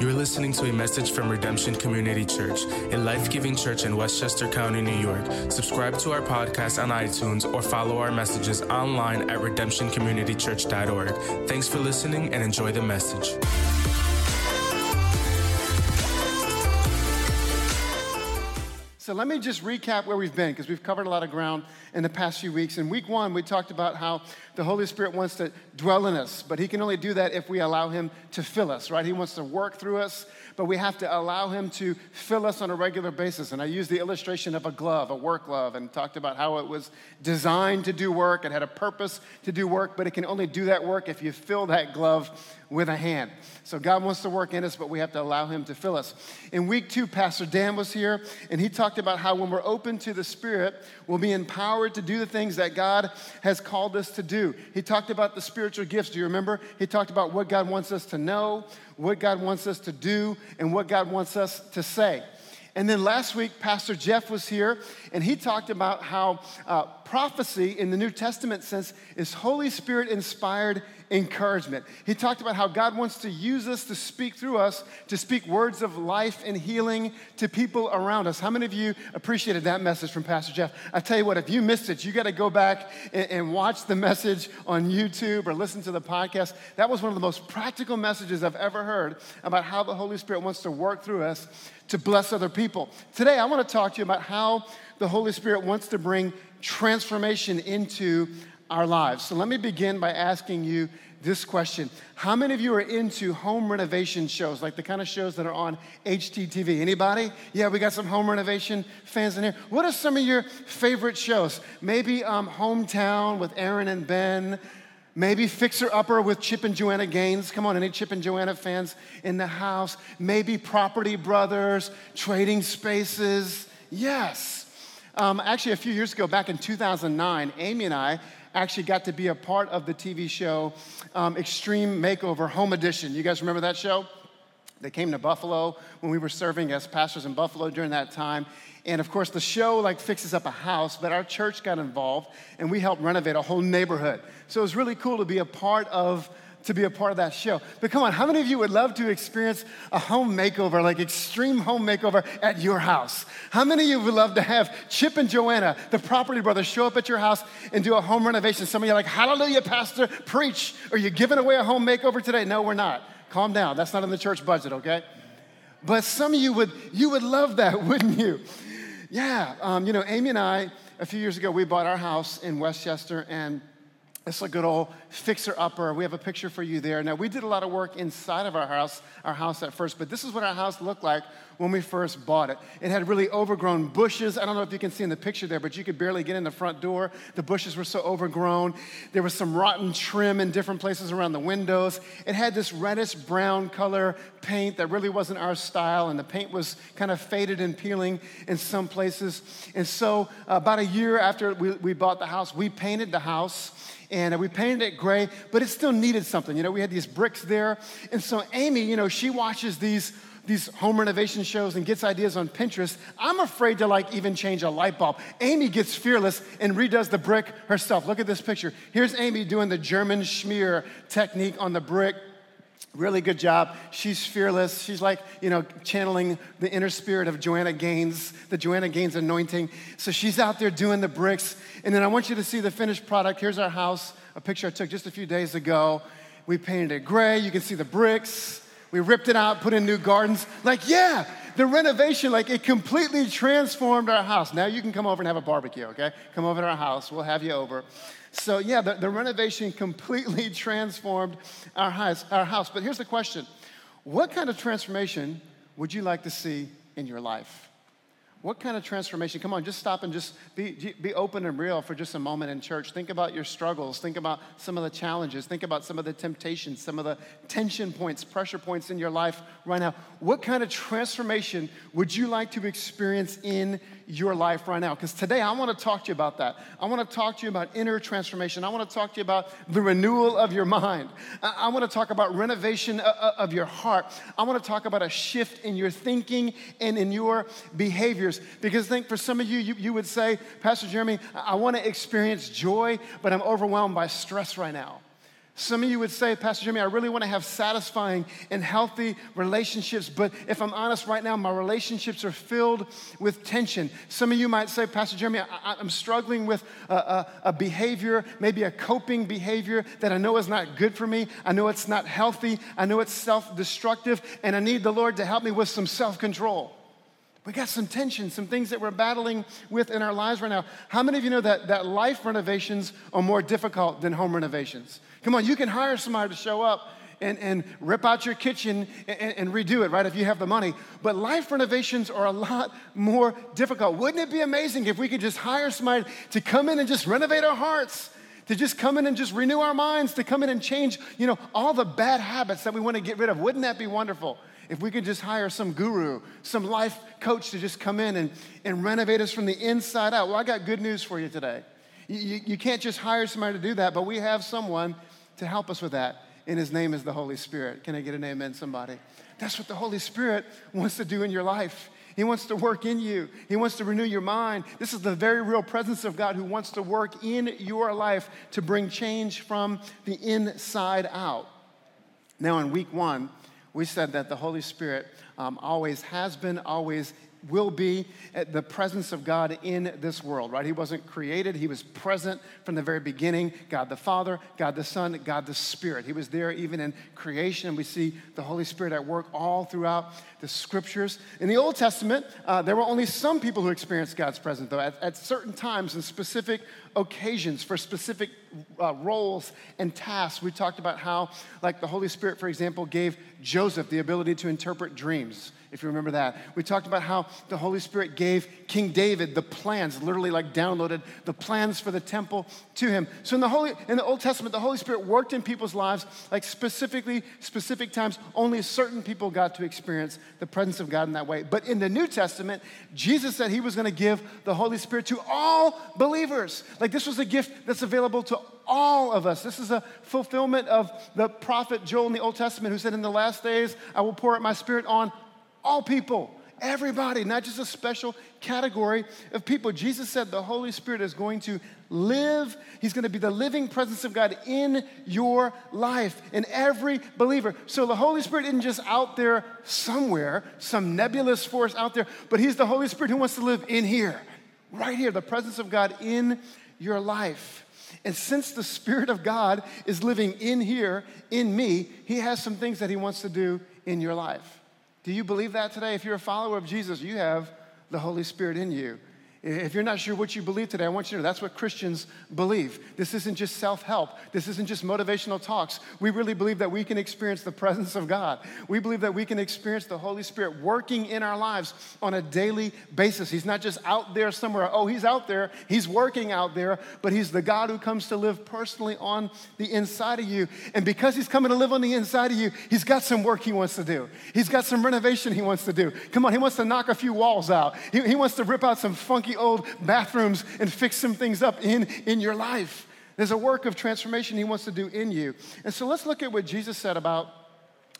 You're listening to a message from Redemption Community Church, a life giving church in Westchester County, New York. Subscribe to our podcast on iTunes or follow our messages online at redemptioncommunitychurch.org. Thanks for listening and enjoy the message. So let me just recap where we've been because we've covered a lot of ground in the past few weeks. In week one, we talked about how the Holy Spirit wants to dwell in us, but He can only do that if we allow Him to fill us, right? He wants to work through us, but we have to allow Him to fill us on a regular basis. And I used the illustration of a glove, a work glove, and talked about how it was designed to do work, it had a purpose to do work, but it can only do that work if you fill that glove with a hand. So God wants to work in us, but we have to allow Him to fill us. In week two, Pastor Dan was here, and he talked about how when we're open to the Spirit, we'll be empowered to do the things that God has called us to do. He talked about the spiritual gifts. Do you remember? He talked about what God wants us to know, what God wants us to do, and what God wants us to say. And then last week, Pastor Jeff was here, and he talked about how uh, prophecy in the New Testament sense is Holy Spirit inspired encouragement. He talked about how God wants to use us to speak through us, to speak words of life and healing to people around us. How many of you appreciated that message from Pastor Jeff? I tell you what, if you missed it, you got to go back and, and watch the message on YouTube or listen to the podcast. That was one of the most practical messages I've ever heard about how the Holy Spirit wants to work through us to bless other people. Today, I want to talk to you about how the Holy Spirit wants to bring transformation into our lives. So let me begin by asking you this question How many of you are into home renovation shows, like the kind of shows that are on HGTV? Anybody? Yeah, we got some home renovation fans in here. What are some of your favorite shows? Maybe um, Hometown with Erin and Ben. Maybe Fixer Upper with Chip and Joanna Gaines. Come on, any Chip and Joanna fans in the house? Maybe Property Brothers, Trading Spaces. Yes. Um, actually, a few years ago, back in 2009, Amy and I actually got to be a part of the TV show um, Extreme Makeover Home Edition. You guys remember that show? They came to Buffalo when we were serving as pastors in Buffalo during that time. And of course, the show like fixes up a house, but our church got involved and we helped renovate a whole neighborhood. So it was really cool to be a part of to be a part of that show. But come on, how many of you would love to experience a home makeover, like extreme home makeover at your house? How many of you would love to have Chip and Joanna, the property brothers, show up at your house and do a home renovation? Some of you are like, Hallelujah, Pastor, preach. Are you giving away a home makeover today? No, we're not. Calm down. That's not in the church budget, okay? But some of you would, you would love that, wouldn't you? Yeah, um, you know, Amy and I, a few years ago, we bought our house in Westchester, and it's a good old fixer upper. We have a picture for you there. Now, we did a lot of work inside of our house, our house at first, but this is what our house looked like when we first bought it. It had really overgrown bushes. I don't know if you can see in the picture there, but you could barely get in the front door. The bushes were so overgrown. There was some rotten trim in different places around the windows. It had this reddish brown color paint that really wasn't our style, and the paint was kind of faded and peeling in some places. And so, uh, about a year after we, we bought the house, we painted the house and we painted it gray, but it still needed something. You know, we had these bricks there. And so Amy, you know, she watches these these home renovation shows and gets ideas on Pinterest. I'm afraid to like even change a light bulb. Amy gets fearless and redoes the brick herself. Look at this picture. Here's Amy doing the German schmear technique on the brick. Really good job. She's fearless. She's like, you know, channeling the inner spirit of Joanna Gaines, the Joanna Gaines anointing. So she's out there doing the bricks. And then I want you to see the finished product. Here's our house, a picture I took just a few days ago. We painted it gray. You can see the bricks. We ripped it out, put in new gardens. Like, yeah, the renovation, like it completely transformed our house. Now you can come over and have a barbecue, okay? Come over to our house. We'll have you over. So, yeah, the, the renovation completely transformed our house, our house. But here's the question What kind of transformation would you like to see in your life? What kind of transformation? Come on, just stop and just be, be open and real for just a moment in church. Think about your struggles. Think about some of the challenges. Think about some of the temptations, some of the tension points, pressure points in your life right now. What kind of transformation would you like to experience in your life right now? Because today I want to talk to you about that. I want to talk to you about inner transformation. I want to talk to you about the renewal of your mind. I, want to talk about renovation uh, uh, of your heart. I want to talk about a shift in your thinking and in your behaviors. because I think for some of you, you, you would say, Pastor Jeremy, I want to experience joy, but I'm overwhelmed by stress right now. Some of you would say, Pastor Jeremy, I really want to have satisfying and healthy relationships, but if I'm honest right now, my relationships are filled with tension. Some of you might say, Pastor Jeremy, I, am struggling with a, a, a behavior, maybe a coping behavior that I know is not good for me. I know it's not healthy. I know it's self destructive, and I need the Lord to help me with some self control. We got some tension, some things that we're battling with in our lives right now. How many of you know that, that life renovations are more difficult than home renovations? Come on, you can hire somebody to show up and, and rip out your kitchen and, and redo it, right, if you have the money. But life renovations are a lot more difficult. Wouldn't it be amazing if we could just hire somebody to come in and just renovate our hearts? to just come in and just renew our minds, to come in and change, you know, all the bad habits that we want to get rid of. Wouldn't that be wonderful? If we could just hire some guru, some life coach to just come in and, and renovate us from the inside out. Well, I got good news for you today. You, you, you can't just hire somebody to do that, but we have someone to help us with that. And his name is the Holy Spirit. Can I get an amen, somebody? That's what the Holy Spirit wants to do in your life. He wants to work in you. He wants to renew your mind. This is the very real presence of God who wants to work in your life to bring change from the inside out. Now, in week one, we said that the Holy Spirit um, always has been, always will be the presence of God in this world, right? He wasn't created, He was present from the very beginning. God the Father, God the Son, God the Spirit. He was there even in creation. And we see the Holy Spirit at work all throughout the scriptures. In the Old Testament, uh, there were only some people who experienced God's presence, though, at, at certain times and specific occasions for specific uh, roles and tasks. We talked about how, like, the Holy Spirit, for example, gave Joseph the ability to interpret dreams if you remember that. We talked about how the Holy Spirit gave King David the plans, literally like downloaded the plans for the temple to him. So in the Holy in the Old Testament, the Holy Spirit worked in people's lives like specifically specific times. Only certain people got to experience the presence of God in that way. But in the New Testament, Jesus said he was going to give the Holy Spirit to all believers. Like this was a gift that's available to all of us. This is a fulfillment of the prophet Joel in the Old Testament who said, In the last days, I will pour out my spirit on all people, everybody, not just a special category of people. Jesus said the Holy Spirit is going to live, He's going to be the living presence of God in your life, in every believer. So the Holy Spirit isn't just out there somewhere, some nebulous force out there, but He's the Holy Spirit who wants to live in here, right here, the presence of God in your life. And since the Spirit of God is living in here, in me, He has some things that He wants to do in your life. Do you believe that today? If you're a follower of Jesus, you have the Holy Spirit in you. If you're not sure what you believe today, I want you to know that's what Christians believe. This isn't just self help, this isn't just motivational talks. We really believe that we can experience the presence of God. We believe that we can experience the Holy Spirit working in our lives on a daily basis. He's not just out there somewhere. Oh, He's out there, He's working out there, but He's the God who comes to live personally on the inside of you. And because He's coming to live on the inside of you, He's got some work He wants to do. He's got some renovation He wants to do. Come on, He wants to knock a few walls out, He, he wants to rip out some funky old bathrooms and fix some things up in, in your life. There's a work of transformation he wants to do in you. And so let's look at what Jesus said about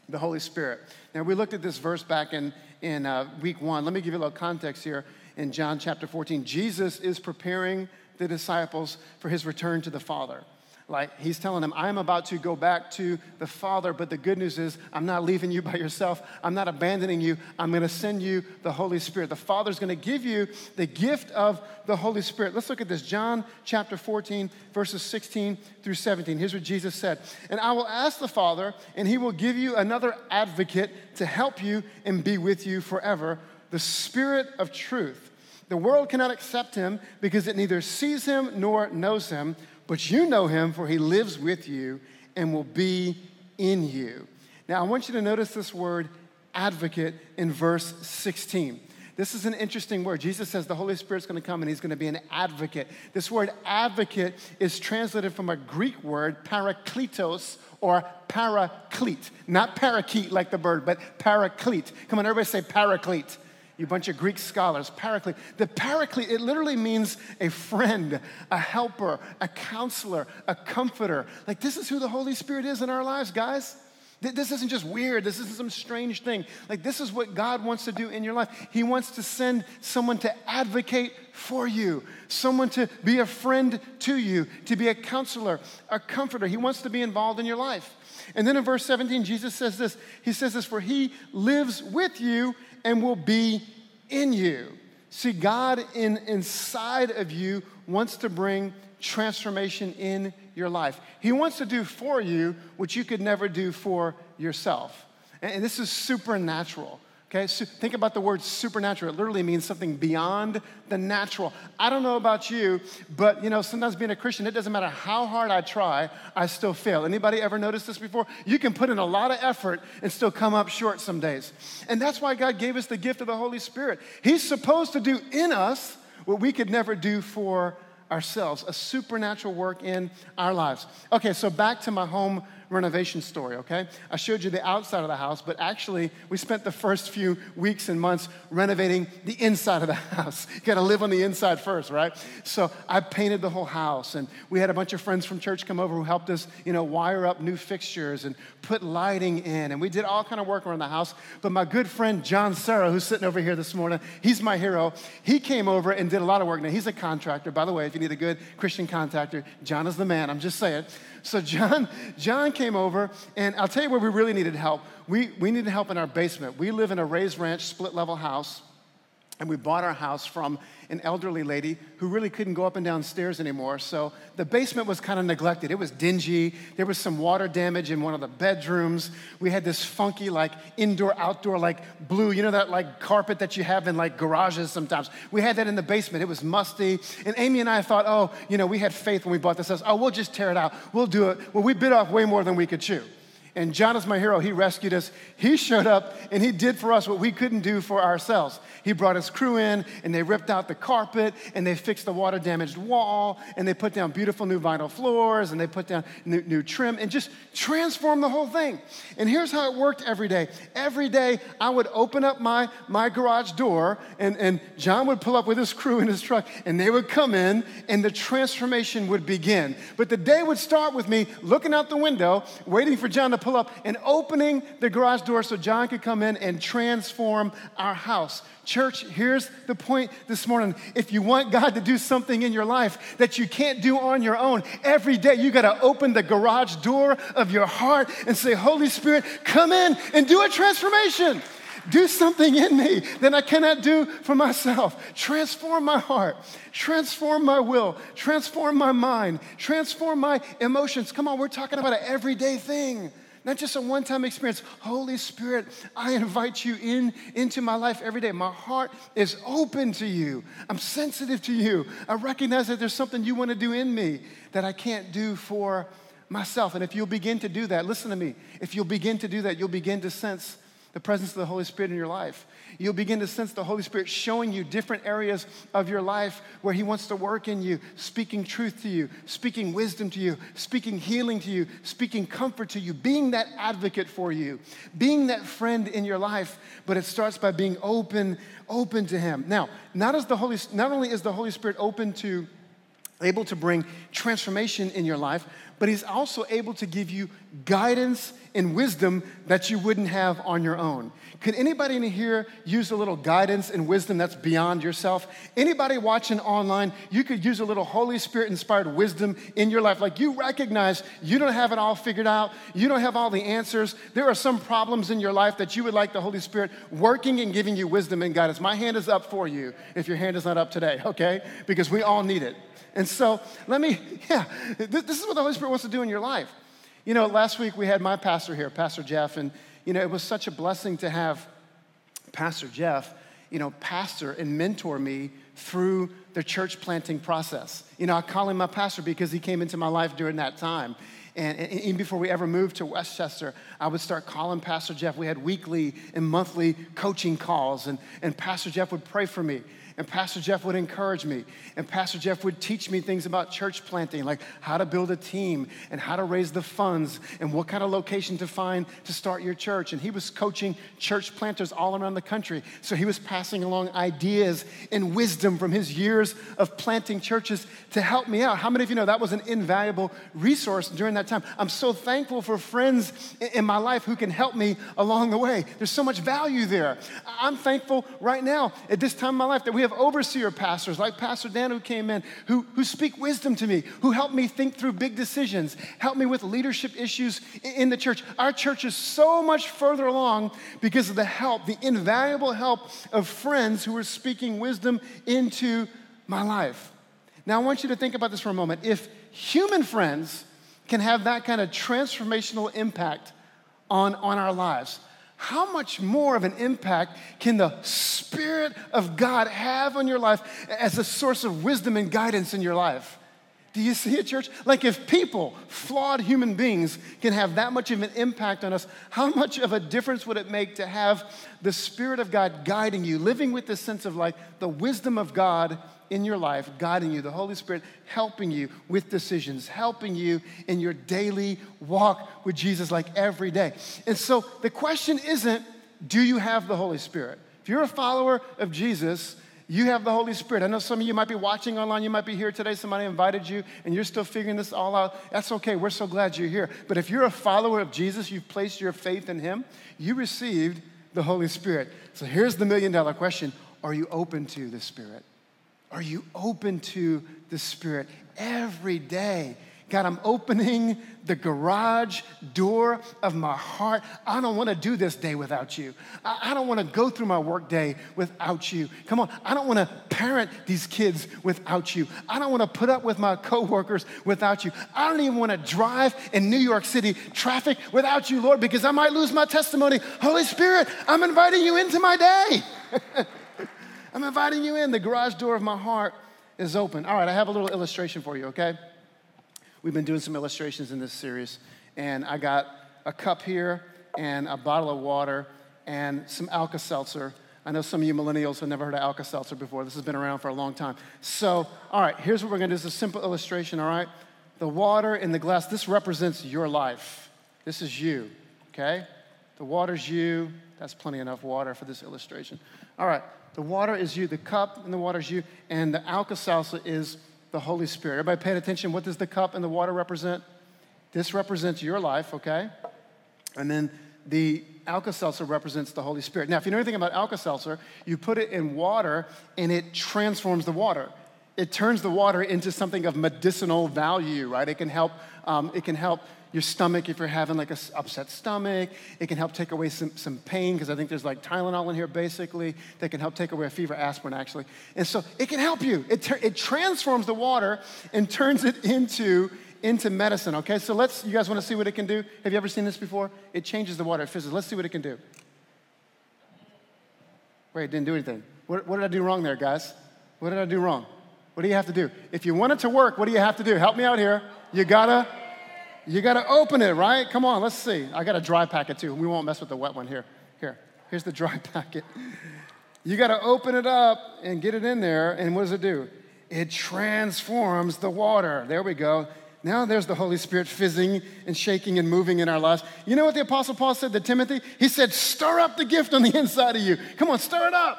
the Holy Spirit. Now, we looked at this verse back in, in uh, week one. Let me give you a little context here in John chapter 14. Jesus is preparing the disciples for his return to the Father. Like he's telling them, I'm about to go back to the Father, but the good news is I'm not leaving you by yourself. I'm not abandoning you. I'm going to send you the Holy Spirit. The Father's going to give you the gift of the Holy Spirit. Let's look at this. John chapter 14, verses 16 through 17. Here's what Jesus said And I will ask the Father, and he will give you another advocate to help you and be with you forever the Spirit of truth. The world cannot accept him because it neither sees him nor knows him but you know him, for he lives with you and will be in you. Now, I want you to notice this word advocate in verse 16. This is an interesting word. Jesus says the Holy Spirit's going to come and he's going to be an advocate. This word advocate is translated from a Greek word, parakletos, or paraclete. Not parakeet like the bird, but paraclete. Come on, everybody say paraclete you bunch of Greek scholars, paraclete. The paraclete, it literally means a friend, a helper, a counselor, a comforter. Like, this is who the Holy Spirit is in our lives, guys. This isn't just weird. This isn't some strange thing. Like, this is what God wants to do in your life. He wants to send someone to advocate for you, someone to be a friend to you, to be a counselor, a comforter. He wants to be involved in your life. And then in verse 17, Jesus says this He says this, for He lives with you and will be in you. See, God in, inside of you wants to bring transformation in your life. He wants to do for you what you could never do for yourself. And this is supernatural. Okay, so think about the word supernatural. It literally means something beyond the natural. I don't know about you, but you know, sometimes being a Christian, it doesn't matter how hard I try, I still fail. Anybody ever noticed this before? You can put in a lot of effort and still come up short some days. And that's why God gave us the gift of the Holy Spirit. He's supposed to do in us what we could never do for ourselves, a supernatural work in our lives. Okay, so back to my home renovation story, okay? I showed you the outside of the house, but actually, we spent the first few weeks and months renovating the inside of the house. You gotta live on the inside first, right? So I painted the whole house, and we had a bunch of friends from church come over who helped us, you know, wire up new fixtures and put lighting in, and we did all kind of work around the house. But my good friend John Serra, who's sitting over here this morning, he's my hero. He came over and did a lot of work. Now, he's a contractor, by the way, if you need a good Christian contractor, John is the man, I'm just saying. So John, John came over, and I'll tell you where we really needed help. We, we needed help in our basement. We live in a raised ranch, split level house, and we bought our house from an elderly lady who really couldn't go up and down stairs anymore. So the basement was kind of neglected. It was dingy. There was some water damage in one of the bedrooms. We had this funky, like indoor, outdoor, like blue, you know, that like carpet that you have in like garages sometimes. We had that in the basement. It was musty. And Amy and I thought, oh, you know, we had faith when we bought this house. Oh, we'll just tear it out. We'll do it. Well, we bit off way more than we could chew. And John is my hero. He rescued us. He showed up and he did for us what we couldn't do for ourselves. He brought his crew in and they ripped out the carpet and they fixed the water damaged wall and they put down beautiful new vinyl floors and they put down new, new trim and just transformed the whole thing. And here's how it worked every day. Every day I would open up my, my garage door and, and John would pull up with his crew in his truck and they would come in and the transformation would begin. But the day would start with me looking out the window, waiting for John to pull up and opening the garage door so John could come in and transform our house. Church, here's the point this morning. If you want God to do something in your life that you can't do on your own, every day you got to open the garage door of your heart and say, Holy Spirit, come in and do a transformation. Do something in me that I cannot do for myself. Transform my heart, transform my will, transform my mind, transform my emotions. Come on, we're talking about an everyday thing not just a one time experience. Holy Spirit, I invite you in into my life every day. My heart is open to you. I'm sensitive to you. I recognize that there's something you want to do in me that I can't do for myself. And if you'll begin to do that, listen to me. If you'll begin to do that, you'll begin to sense the presence of the Holy Spirit in your life. You'll begin to sense the Holy Spirit showing you different areas of your life where He wants to work in you, speaking truth to you, speaking wisdom to you, speaking healing to you, speaking comfort to you, being that advocate for you, being that friend in your life. But it starts by being open, open to Him. Now, not, as the Holy, not only is the Holy Spirit open to, able to bring transformation in your life, but He's also able to give you guidance and wisdom that you wouldn't have on your own. Could anybody in here use a little guidance and wisdom that's beyond yourself? Anybody watching online, you could use a little Holy Spirit inspired wisdom in your life. Like you recognize you don't have it all figured out, you don't have all the answers. There are some problems in your life that you would like the Holy Spirit working and giving you wisdom and guidance. My hand is up for you if your hand is not up today, okay? Because we all need it. And so let me, yeah, this is what the Holy Spirit wants to do in your life. You know, last week we had my pastor here, Pastor Jeff, and, you know, it was such a blessing to have Pastor Jeff, you know, pastor and mentor me through the church planting process. You know, I call him my pastor because he came into my life during that time. And, and, even before we ever moved to Westchester, I would start calling Pastor Jeff. We had weekly and monthly coaching calls, and, and Pastor Jeff would pray for me And Pastor Jeff would encourage me. And Pastor Jeff would teach me things about church planting, like how to build a team and how to raise the funds and what kind of location to find to start your church. And he was coaching church planters all around the country. So he was passing along ideas and wisdom from his years of planting churches to help me out. How many of you know that was an invaluable resource during that time? I'm so thankful for friends in my life who can help me along the way. There's so much value there. I'm thankful right now at this time in my life that we have overseer pastors like Pastor Dan who came in who, who speak wisdom to me, who help me think through big decisions, help me with leadership issues in the church. Our church is so much further along because of the help, the invaluable help of friends who are speaking wisdom into my life. Now, I want you to think about this for a moment. If human friends can have that kind of transformational impact on, on our lives, how much more of an impact can the Spirit of God have on your life as a source of wisdom and guidance in your life? Do you see it, church? Like, if people, flawed human beings, can have that much of an impact on us, how much of a difference would it make to have the Spirit of God guiding you, living with this sense of like the wisdom of God in your life, guiding you, the Holy Spirit helping you with decisions, helping you in your daily walk with Jesus, like every day. And so the question isn't, do you have the Holy Spirit? If you're a follower of Jesus, you have the Holy Spirit. I know some of you might be watching online, you might be here today, somebody invited you, and you're still figuring this all out. That's okay, we're so glad you're here. But if you're a follower of Jesus, you've placed your faith in Him, you received the Holy Spirit. So here's the million dollar question Are you open to the Spirit? Are you open to the Spirit every day? God, I'm opening the garage door of my heart. I don't want to do this day without you. I, don't want to go through my work day without you. Come on, I don't want to parent these kids without you. I don't want to put up with my coworkers without you. I don't even want to drive in New York City traffic without you, Lord, because I might lose my testimony. Holy Spirit, I'm inviting you into my day. I'm inviting you in. The garage door of my heart is open. All right, I have a little illustration for you, okay? We've been doing some illustrations in this series, and I got a cup here and a bottle of water and some Alka Seltzer. I know some of you millennials have never heard of Alka Seltzer before. This has been around for a long time. So, all right, here's what we're gonna do. This is a simple illustration, all right? The water in the glass, this represents your life. This is you, okay? The water's you. That's plenty enough water for this illustration. All right, the water is you, the cup and the water is you, and the Alka Seltzer is the Holy Spirit. Everybody paying attention? What does the cup and the water represent? This represents your life, okay? And then the Alka Seltzer represents the Holy Spirit. Now, if you know anything about Alka Seltzer, you put it in water and it transforms the water. It turns the water into something of medicinal value, right? It can help, um, it can help your stomach if you're having like an upset stomach. It can help take away some, some pain because I think there's like Tylenol in here basically that can help take away a fever, aspirin actually. And so it can help you. It, ter- it transforms the water and turns it into, into medicine, okay? So let's, you guys want to see what it can do? Have you ever seen this before? It changes the water it fizzes. Let's see what it can do. Wait, it didn't do anything. What, what did I do wrong there, guys? What did I do wrong? What do you have to do? If you want it to work, what do you have to do? Help me out here. You gotta you got to open it, right? Come on, let's see. I got a dry packet too. We won't mess with the wet one here. Here, here's the dry packet. You got to open it up and get it in there. And what does it do? It transforms the water. There we go. Now there's the Holy Spirit fizzing and shaking and moving in our lives. You know what the Apostle Paul said to Timothy? He said, Stir up the gift on the inside of you. Come on, stir it up.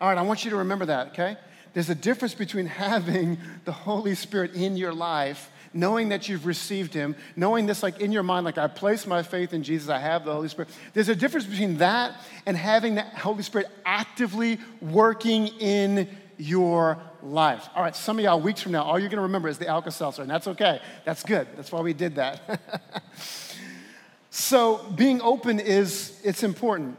All right, I want you to remember that, okay? There's a difference between having the Holy Spirit in your life knowing that you've received Him, knowing this like in your mind, like I place my faith in Jesus, I have the Holy Spirit. There's a difference between that and having the Holy Spirit actively working in your life. All right, some of y'all weeks from now, all you're gonna remember is the Alka Seltzer, and that's okay. That's good. That's why we did that. so being open is it's important.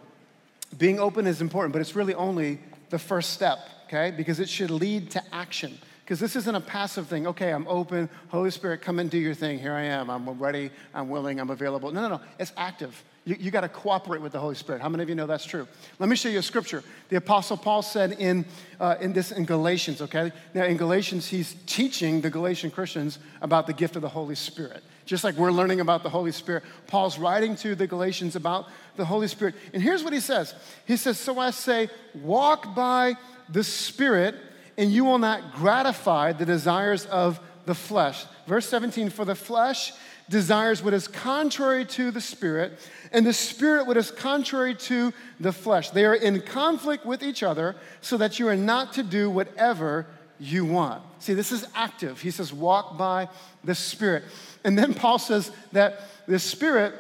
Being open is important, but it's really only the first step, okay? Because it should lead to action. Because this isn't a passive thing. Okay, I'm open. Holy Spirit, come and do your thing. Here I am. I'm ready. I'm willing. I'm available. No, no, no. It's active. You, you got to cooperate with the Holy Spirit. How many of you know that's true? Let me show you a scripture. The Apostle Paul said in, uh, in this in Galatians, okay? Now, in Galatians, he's teaching the Galatian Christians about the gift of the Holy Spirit. Just like we're learning about the Holy Spirit, Paul's writing to the Galatians about the Holy Spirit. And here's what he says He says, So I say, walk by the Spirit, and you will not gratify the desires of the flesh. Verse 17, for the flesh desires what is contrary to the Spirit, and the Spirit what is contrary to the flesh. They are in conflict with each other, so that you are not to do whatever you want. See, this is active. He says, walk by the Spirit. And then Paul says that the Spirit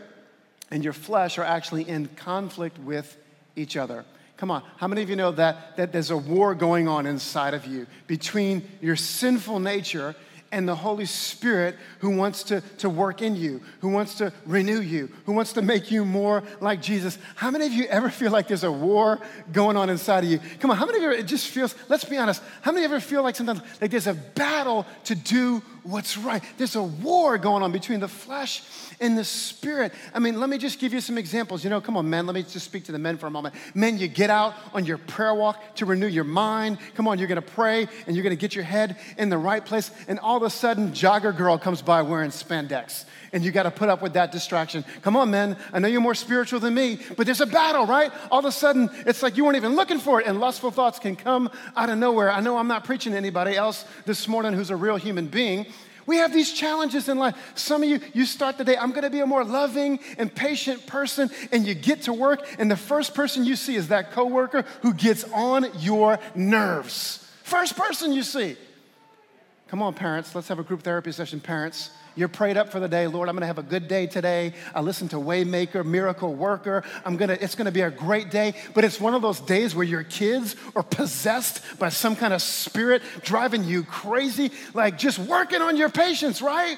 and your flesh are actually in conflict with each other. Come on, how many of you know that, that there's a war going on inside of you between your sinful nature and the Holy Spirit who wants to, to work in you, who wants to renew you, who wants to make you more like Jesus. How many of you ever feel like there's a war going on inside of you? Come on, how many of you, it just feels, let's be honest, how many of you ever feel like sometimes like there's a battle to do what's right. There's a war going on between the flesh and the spirit. I mean, let me just give you some examples. You know, come on, men, let me just speak to the men for a moment. Men, you get out on your prayer walk to renew your mind. Come on, you're gonna pray and you're gonna get your head in the right place, and all of a sudden, jogger girl comes by wearing spandex. And you got to put up with that distraction. Come on, men. I know you're more spiritual than me, but there's a battle, right? All of a sudden, it's like you weren't even looking for it, and lustful thoughts can come out of nowhere. I know I'm not preaching to anybody else this morning who's a real human being, we have these challenges in life. Some of you, you start the day, I'm gonna be a more loving and patient person, and you get to work, and the first person you see is that coworker who gets on your nerves. First person you see. Come on, parents, let's have a group therapy session, parents. You're prayed up for the day. Lord, I'm going to have a good day today. I listen to Waymaker, Miracle Worker. I'm going to, it's going to be a great day. But it's one of those days where your kids are possessed by some kind of spirit driving you crazy, like just working on your patience, right?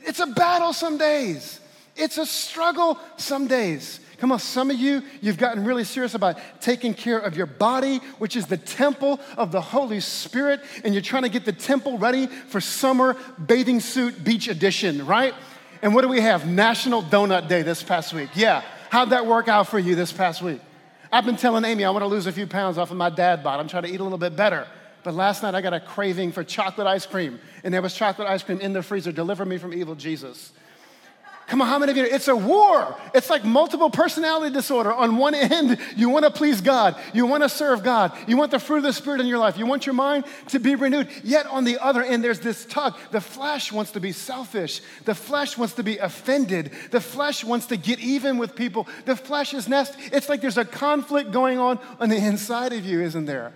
It's a battle some days. It's a struggle some days. Come on, some of you, you've gotten really serious about taking care of your body, which is the temple of the Holy Spirit, and you're trying to get the temple ready for summer bathing suit beach edition, right? And what do we have? National Donut Day this past week. Yeah. How'd that work out for you this past week? I've been telling Amy I want to lose a few pounds off of my dad bod. I'm trying to eat a little bit better. But last night I got a craving for chocolate ice cream, and there was chocolate ice cream in the freezer. Deliver me from evil, Jesus. Come on, how many of you? It's a war. It's like multiple personality disorder. On one end, you want to please God, you want to serve God, you want the fruit of the Spirit in your life, you want your mind to be renewed. Yet on the other end, there's this tug. The flesh wants to be selfish, the flesh wants to be offended, the flesh wants to get even with people. The flesh is nest. It's like there's a conflict going on on the inside of you, isn't there?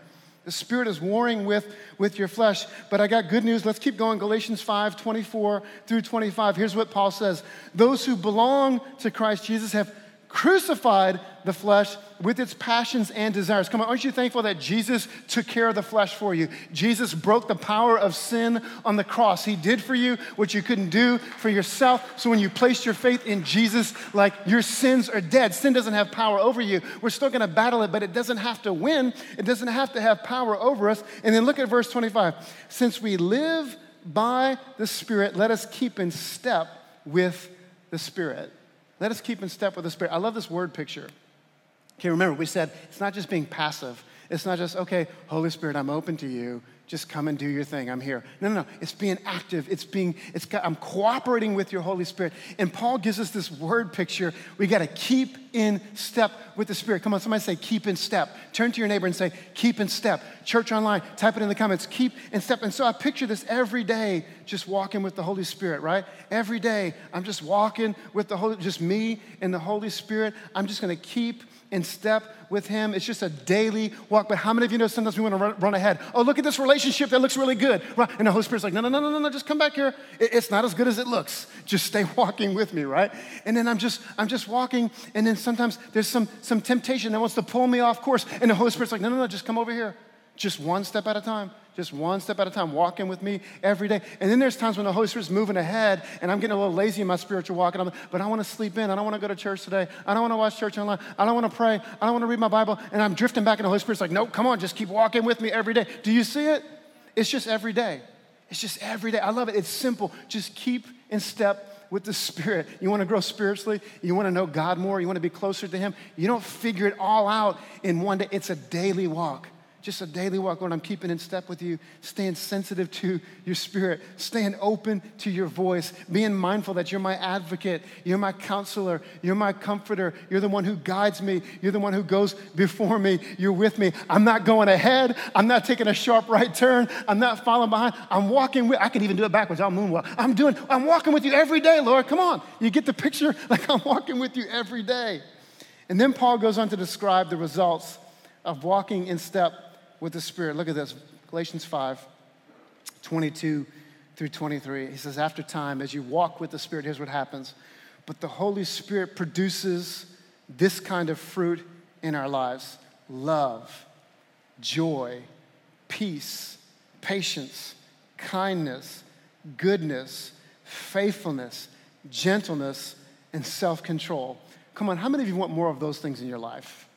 The spirit is warring with, with your flesh. But I got good news. Let's keep going. Galatians 5 24 through 25. Here's what Paul says Those who belong to Christ Jesus have crucified the flesh with its passions and desires. Come on, aren't you thankful that Jesus took care of the flesh for you? Jesus broke the power of sin on the cross. He did for you what you couldn't do for yourself. So when you placed your faith in Jesus, like your sins are dead. Sin doesn't have power over you. We're still going to battle it, but it doesn't have to win. It doesn't have to have power over us. And then look at verse 25. Since we live by the Spirit, let us keep in step with the Spirit. Let us keep in step with the Spirit. I love this word picture. Okay, remember, we said it's not just being passive. It's not just, okay, Holy Spirit, I'm open to you. Just come and do your thing. I'm here. No, no, no. It's being active. It's being, it's, I'm cooperating with your Holy Spirit. And Paul gives us this word picture. We got to keep in step with the Spirit. Come on, somebody say, keep in step. Turn to your neighbor and say, keep in step. Church online, type it in the comments, keep in step. And so I picture this every day, just walking with the Holy Spirit, right? Every day, I'm just walking with the Holy, just me and the Holy Spirit. I'm just going to keep in step with Him. It's just a daily walk. But how many of you know sometimes we want to run, run ahead? Oh, look at this relationship that looks really good. Right? And the Holy Spirit's like, no, no, no, no, no, just come back here. It's not as good as it looks. Just stay walking with me, right? And then I'm just, I'm just walking, and then sometimes there's some, some temptation that wants to pull me off course. And the Holy Spirit's like, no, no, no, just come over here. Just one step at a time just one step at a time, walking with me every day. And then there's times when the Holy Spirit's moving ahead and I'm getting a little lazy in my spiritual walk, and I'm, like, but I want to sleep in. I don't want to go to church today. I don't want to watch church online. I don't want to pray. I don't want to read my Bible. And I'm drifting back, and the Holy Spirit's like, nope, come on, just keep walking with me every day. Do you see it? It's just every day. It's just every day. I love it. It's simple. Just keep in step with the Spirit. You want to grow spiritually? You want to know God more? You want to be closer to Him? You don't figure it all out in one day. It's a daily walk just a daily walk, Lord, I'm keeping in step with you, staying sensitive to your spirit, staying open to your voice, being mindful that you're my advocate, you're my counselor, you're my comforter, you're the one who guides me, you're the one who goes before me, you're with me. I'm not going ahead, I'm not taking a sharp right turn, I'm not following behind, I'm walking with, I can even do it backwards, I'll moonwalk. I'm doing, I'm walking with you every day, Lord, come on. You get the picture? Like I'm walking with you every day. And then Paul goes on to describe the results of walking in step with the Spirit. Look at this Galatians 5 22 through 23. He says, After time, as you walk with the Spirit, here's what happens. But the Holy Spirit produces this kind of fruit in our lives love, joy, peace, patience, kindness, goodness, faithfulness, gentleness, and self control. Come on, how many of you want more of those things in your life?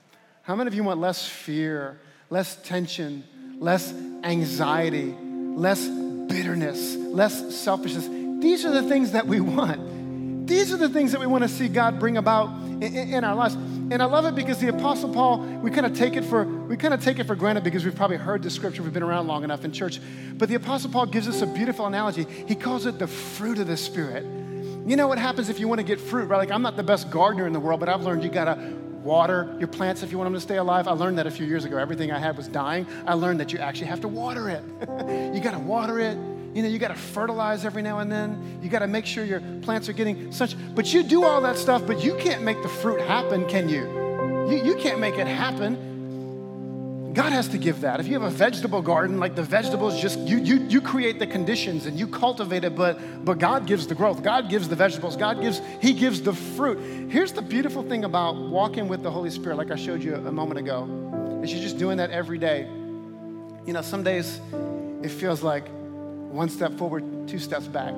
How many of you want less fear, less tension, less anxiety, less bitterness, less selfishness. These are the things that we want. These are the things that we want to see God bring about in, in our lives. And I love it because the Apostle Paul, we kind of take it for we kind of take it for granted because we've probably heard the scripture, we've been around long enough in church. But the Apostle Paul gives us a beautiful analogy. He calls it the fruit of the Spirit. You know what happens if you want to get fruit, right? Like I'm not the best gardener in the world, but I've learned you gotta water your plants if you want them to stay alive. I learned that a few years ago. Everything I had was dying. I learned that you actually have to water it. you got to water it. You know, you got to fertilize every now and then. You got to make sure your plants are getting such. But you do all that stuff, but you can't make the fruit happen, can you? You, you can't make it happen. God has to give that. If you have a vegetable garden, like the vegetables just you you you create the conditions and you cultivate it, but but God gives the growth. God gives the vegetables. God gives He gives the fruit. Here's the beautiful thing about walking with the Holy Spirit, like I showed you a moment ago, is you're just doing that every day. You know, some days it feels like one step forward, two steps back,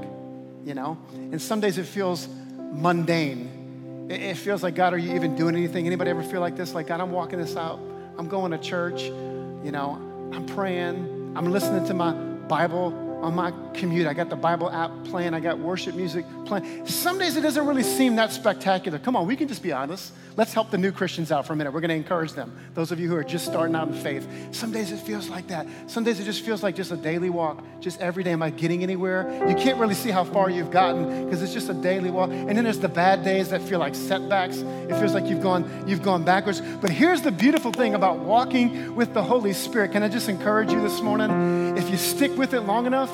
you know? And some days it feels mundane. It, feels like, God, are you even doing anything? Anybody ever feel like this? Like, God, I'm walking this out I'm going to church, you know, I'm praying, I'm listening to my Bible on my commute. I got the Bible app playing, I got worship music playing. Some days it doesn't really seem that spectacular. Come on, we can just be honest. Let's help the new Christians out for a minute. We're going to encourage them. Those of you who are just starting out in faith. Some days it feels like that. Some days it just feels like just a daily walk, just every day. Am I getting anywhere? You can't really see how far you've gotten because it's just a daily walk. And then there's the bad days that feel like setbacks. It feels like you've gone, you've gone backwards. But here's the beautiful thing about walking with the Holy Spirit. Can I just encourage you this morning? If you stick with it long enough,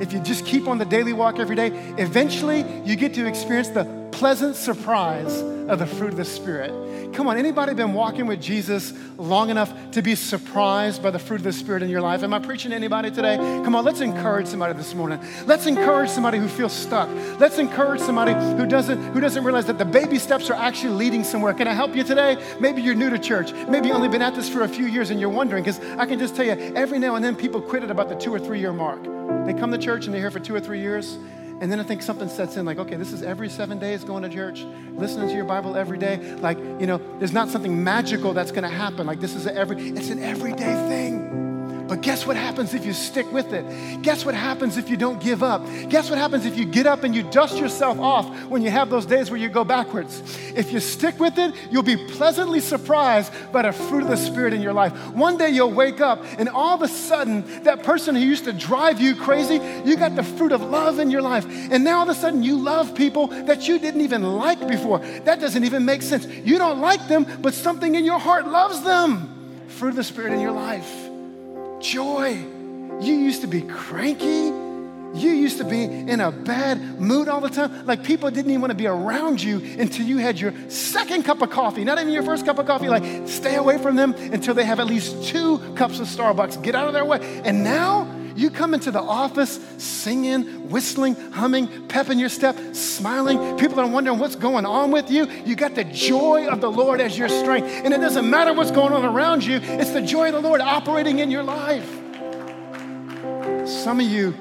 if you just keep on the daily walk every day, eventually you get to experience the pleasant surprise of the fruit of the Spirit. Come on, anybody been walking with Jesus long enough to be surprised by the fruit of the Spirit in your life? Am I preaching to anybody today? Come on, let's encourage somebody this morning. Let's encourage somebody who feels stuck. Let's encourage somebody who doesn't who doesn't realize that the baby steps are actually leading somewhere. Can I help you today? Maybe you're new to church. Maybe you've only been at this for a few years and you're wondering because I can just tell you every now and then people quit at about the 2 or 3 year mark. They come to church and they're here for 2 or 3 years and then I think something sets in like, okay, this is every seven days going to church, listening to your Bible every day. Like, you know, there's not something magical that's going to happen. Like, this is every, it's an everyday thing. But guess what happens if you stick with it? Guess what happens if you don't give up? Guess what happens if you get up and you dust yourself off when you have those days where you go backwards? If you stick with it, you'll be pleasantly surprised by the fruit of the Spirit in your life. One day you'll wake up and all of a sudden, that person who used to drive you crazy, you got the fruit of love in your life. And now all of a sudden you love people that you didn't even like before. That doesn't even make sense. You don't like them, but something in your heart loves them. Fruit of the Spirit in your life joy. You used to be cranky. You used to be in a bad mood all the time. Like people didn't even want to be around you until you had your second cup of coffee, not even your first cup of coffee. Like stay away from them until they have at least two cups of Starbucks. Get out of their way. And now you come into the office singing, whistling, humming, pep in your step, smiling. People are wondering what's going on with you. You got the joy of the Lord as your strength. And it doesn't matter what's going on around you, it's the joy of the Lord operating in your life. Some of you,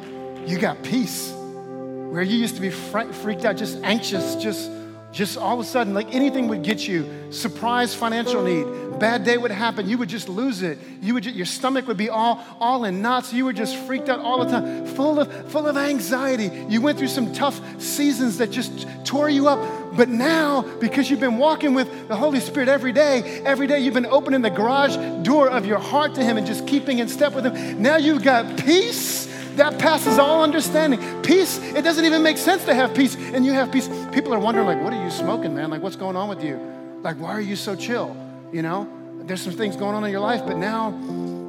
you got peace where you used to be freaked out, just anxious, just just all of a sudden, like anything would get you, surprise financial need, bad day would happen, you would just lose it. You would, just, your stomach would be all, all in knots. You were just freaked out all the time, full of, full of anxiety. You went through some tough seasons that just tore you up. But now, because you've been walking with the Holy Spirit every day, every day you've been opening the garage door of your heart to Him and just keeping in step with Him. Now you've got peace that passes all understanding. Peace, it doesn't even make sense to have peace, and you have peace. People are wondering, like, what are you smoking, man? Like, what's going on with you? Like, why are you so chill? You know, there's some things going on in your life, but now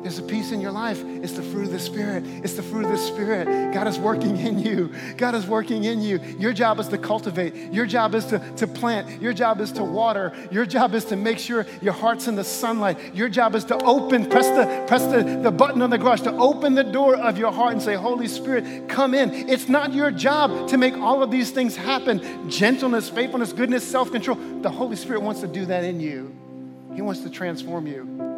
there's a peace in your life. It's the fruit of the Spirit. It's the fruit of the Spirit. God is working in you. God is working in you. Your job is to cultivate. Your job is to, to plant. Your job is to water. Your job is to make sure your heart's in the sunlight. Your job is to open, press the, press the, the button on the garage, to open the door of your heart and say, Holy Spirit, come in. It's not your job to make all of these things happen gentleness, faithfulness, goodness, self control. The Holy Spirit wants to do that in you, He wants to transform you.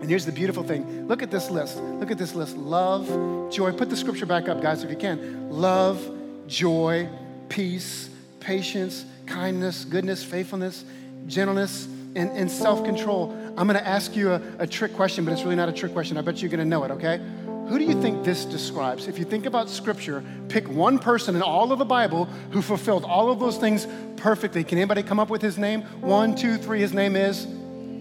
And here's the beautiful thing look at this list. Look at this list love, joy. Put the scripture back up, guys, if you can. Love, joy, peace, patience, kindness, goodness, faithfulness, gentleness, and, and self control. I'm going to ask you a, a trick question, but it's really not a trick question. I bet you're going to know it, okay? Who do you think this describes? If you think about scripture, pick one person in all of the Bible who fulfilled all of those things perfectly. Can anybody come up with his name? One, two, three. His name is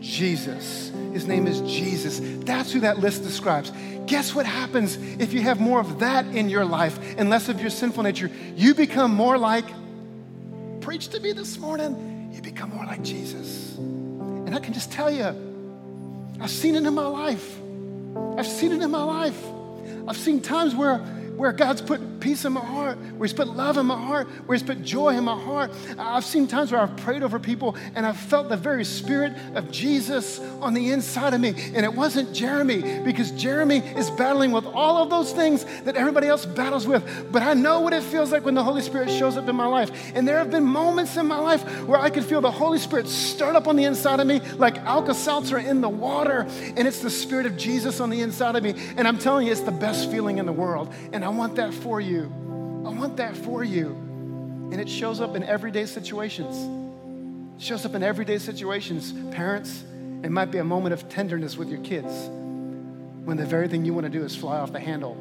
Jesus. His name is Jesus. That's who that list describes. Guess what happens if you have more of that in your life and less of your sinful nature? You become more like, preach to me this morning, you become more like Jesus. And I can just tell you, I've seen it in my life. I've seen it in my life. I've seen times where where God's put peace in my heart, where He's put love in my heart, where He's put joy in my heart. I've seen times where I've prayed over people and I've felt the very spirit of Jesus on the inside of me. And it wasn't Jeremy, because Jeremy is battling with all of those things that everybody else battles with. But I know what it feels like when the Holy Spirit shows up in my life. And there have been moments in my life where I could feel the Holy Spirit start up on the inside of me like Alka Seltzer in the water. And it's the Spirit of Jesus on the inside of me. And I'm telling you, it's the best feeling in the world. And I want that for you. I want that for you. And it shows up in everyday situations. It shows up in everyday situations. Parents, it might be a moment of tenderness with your kids when the very thing you want to do is fly off the handle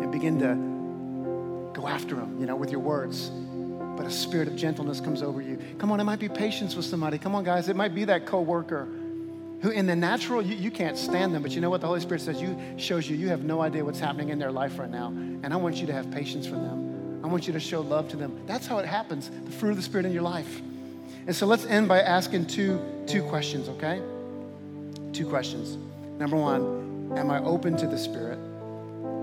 and begin to go after them, you know, with your words. But a spirit of gentleness comes over you. Come on, it might be patience with somebody. Come on, guys, it might be that coworker who in the natural you, you can't stand them but you know what? The holy spirit says you shows you you have no idea what's happening in their life right now and i want you to have patience for them. I want you to show love to them. That's how it happens the fruit of the spirit in your life. And so let's end by asking two two questions okay? Two questions. Number one am i open to the spirit?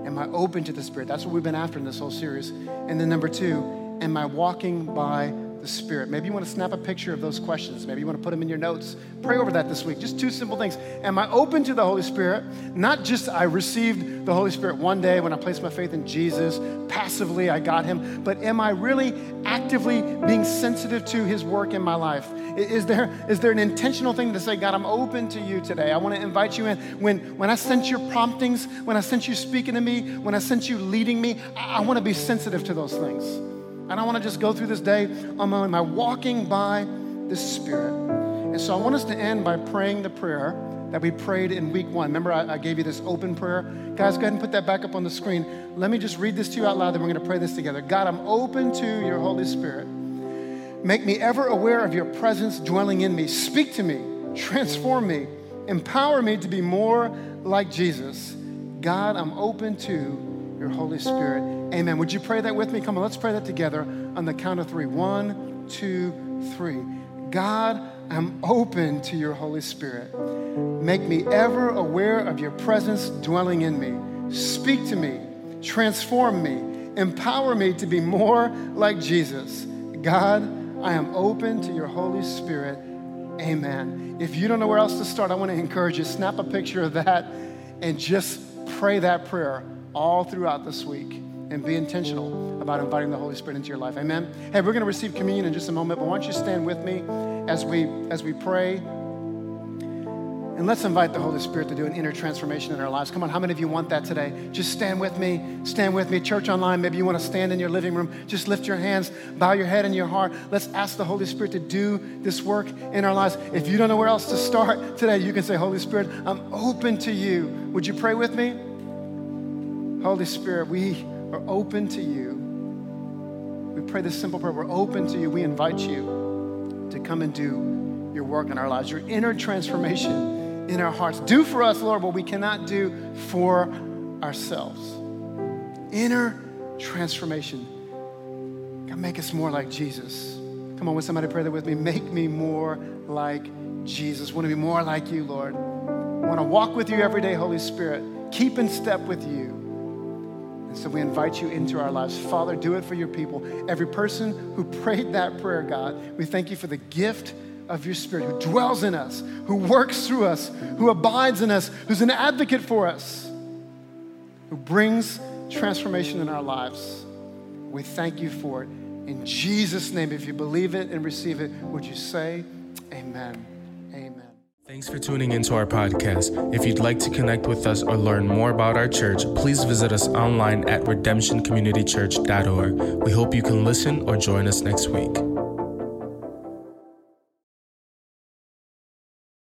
Am i open to the spirit? That's what we've been after in this whole series. And then number two am i walking by the Spirit? Maybe you want to snap a picture of those questions. Maybe you want to put them in your notes. Pray over that this week. Just two simple things. Am I open to the Holy Spirit? Not just I received the Holy Spirit one day when I placed my faith in Jesus, passively I got Him, but am I really actively being sensitive to His work in my life? Is there, is there an intentional thing to say, God, I'm open to you today? I want to invite you in. When, when I sense your promptings, when I sense you speaking to me, when I sense you leading me, I, I want to be sensitive to those things. I don't want to just go through this day on my own. I walking by the Spirit? And so I want us to end by praying the prayer that we prayed in week one. Remember, I, I, gave you this open prayer? Guys, go ahead and put that back up on the screen. Let me just read this to you out loud, then we're going to pray this together. God, I'm open to your Holy Spirit. Make me ever aware of your presence dwelling in me. Speak to me, transform me, empower me to be more like Jesus. God, I'm open to your Holy Spirit. Amen. Would you pray that with me? Come on, let's pray that together on the count of three. One, two, three. God, I'm open to your Holy Spirit. Make me ever aware of your presence dwelling in me. Speak to me, transform me, empower me to be more like Jesus. God, I am open to your Holy Spirit. Amen. If you don't know where else to start, I want to encourage you snap a picture of that and just pray that prayer all throughout this week and be intentional about inviting the Holy Spirit into your life. Amen. Hey, we're going to receive communion in just a moment, but why don't you stand with me as we as we pray? And let's invite the Holy Spirit to do an inner transformation in our lives. Come on, how many of you want that today? Just stand with me. Stand with me. Church online, maybe you want to stand in your living room. Just lift your hands, bow your head and your heart. Let's ask the Holy Spirit to do this work in our lives. If you don't know where else to start today, you can say, Holy Spirit, I'm open to you. Would you pray with me? Holy Spirit, we are open to you. We pray this simple prayer. We're open to you. We invite you to come and do your work in our lives, your inner transformation in our hearts. Do for us, Lord, what we cannot do for ourselves. Inner transformation. God, make us more like Jesus. Come on, would somebody pray that with me? Make me more like Jesus. want to be more like you, Lord. Want to walk with you every day, Holy Spirit. Keep in step with you. So we invite you into our lives. Father, do it for your people. Every person who prayed that prayer, God, we thank you for the gift of your Spirit who dwells in us, who works through us, who abides in us, who's an advocate for us, who brings transformation in our lives. We thank you for it. In Jesus' name, if you believe it and receive it, would you say, Amen? Amen. Thanks for tuning into our podcast. If you'd like to connect with us or learn more about our church, please visit us online at redemptioncommunitychurch.org. We hope you can listen or join us next week.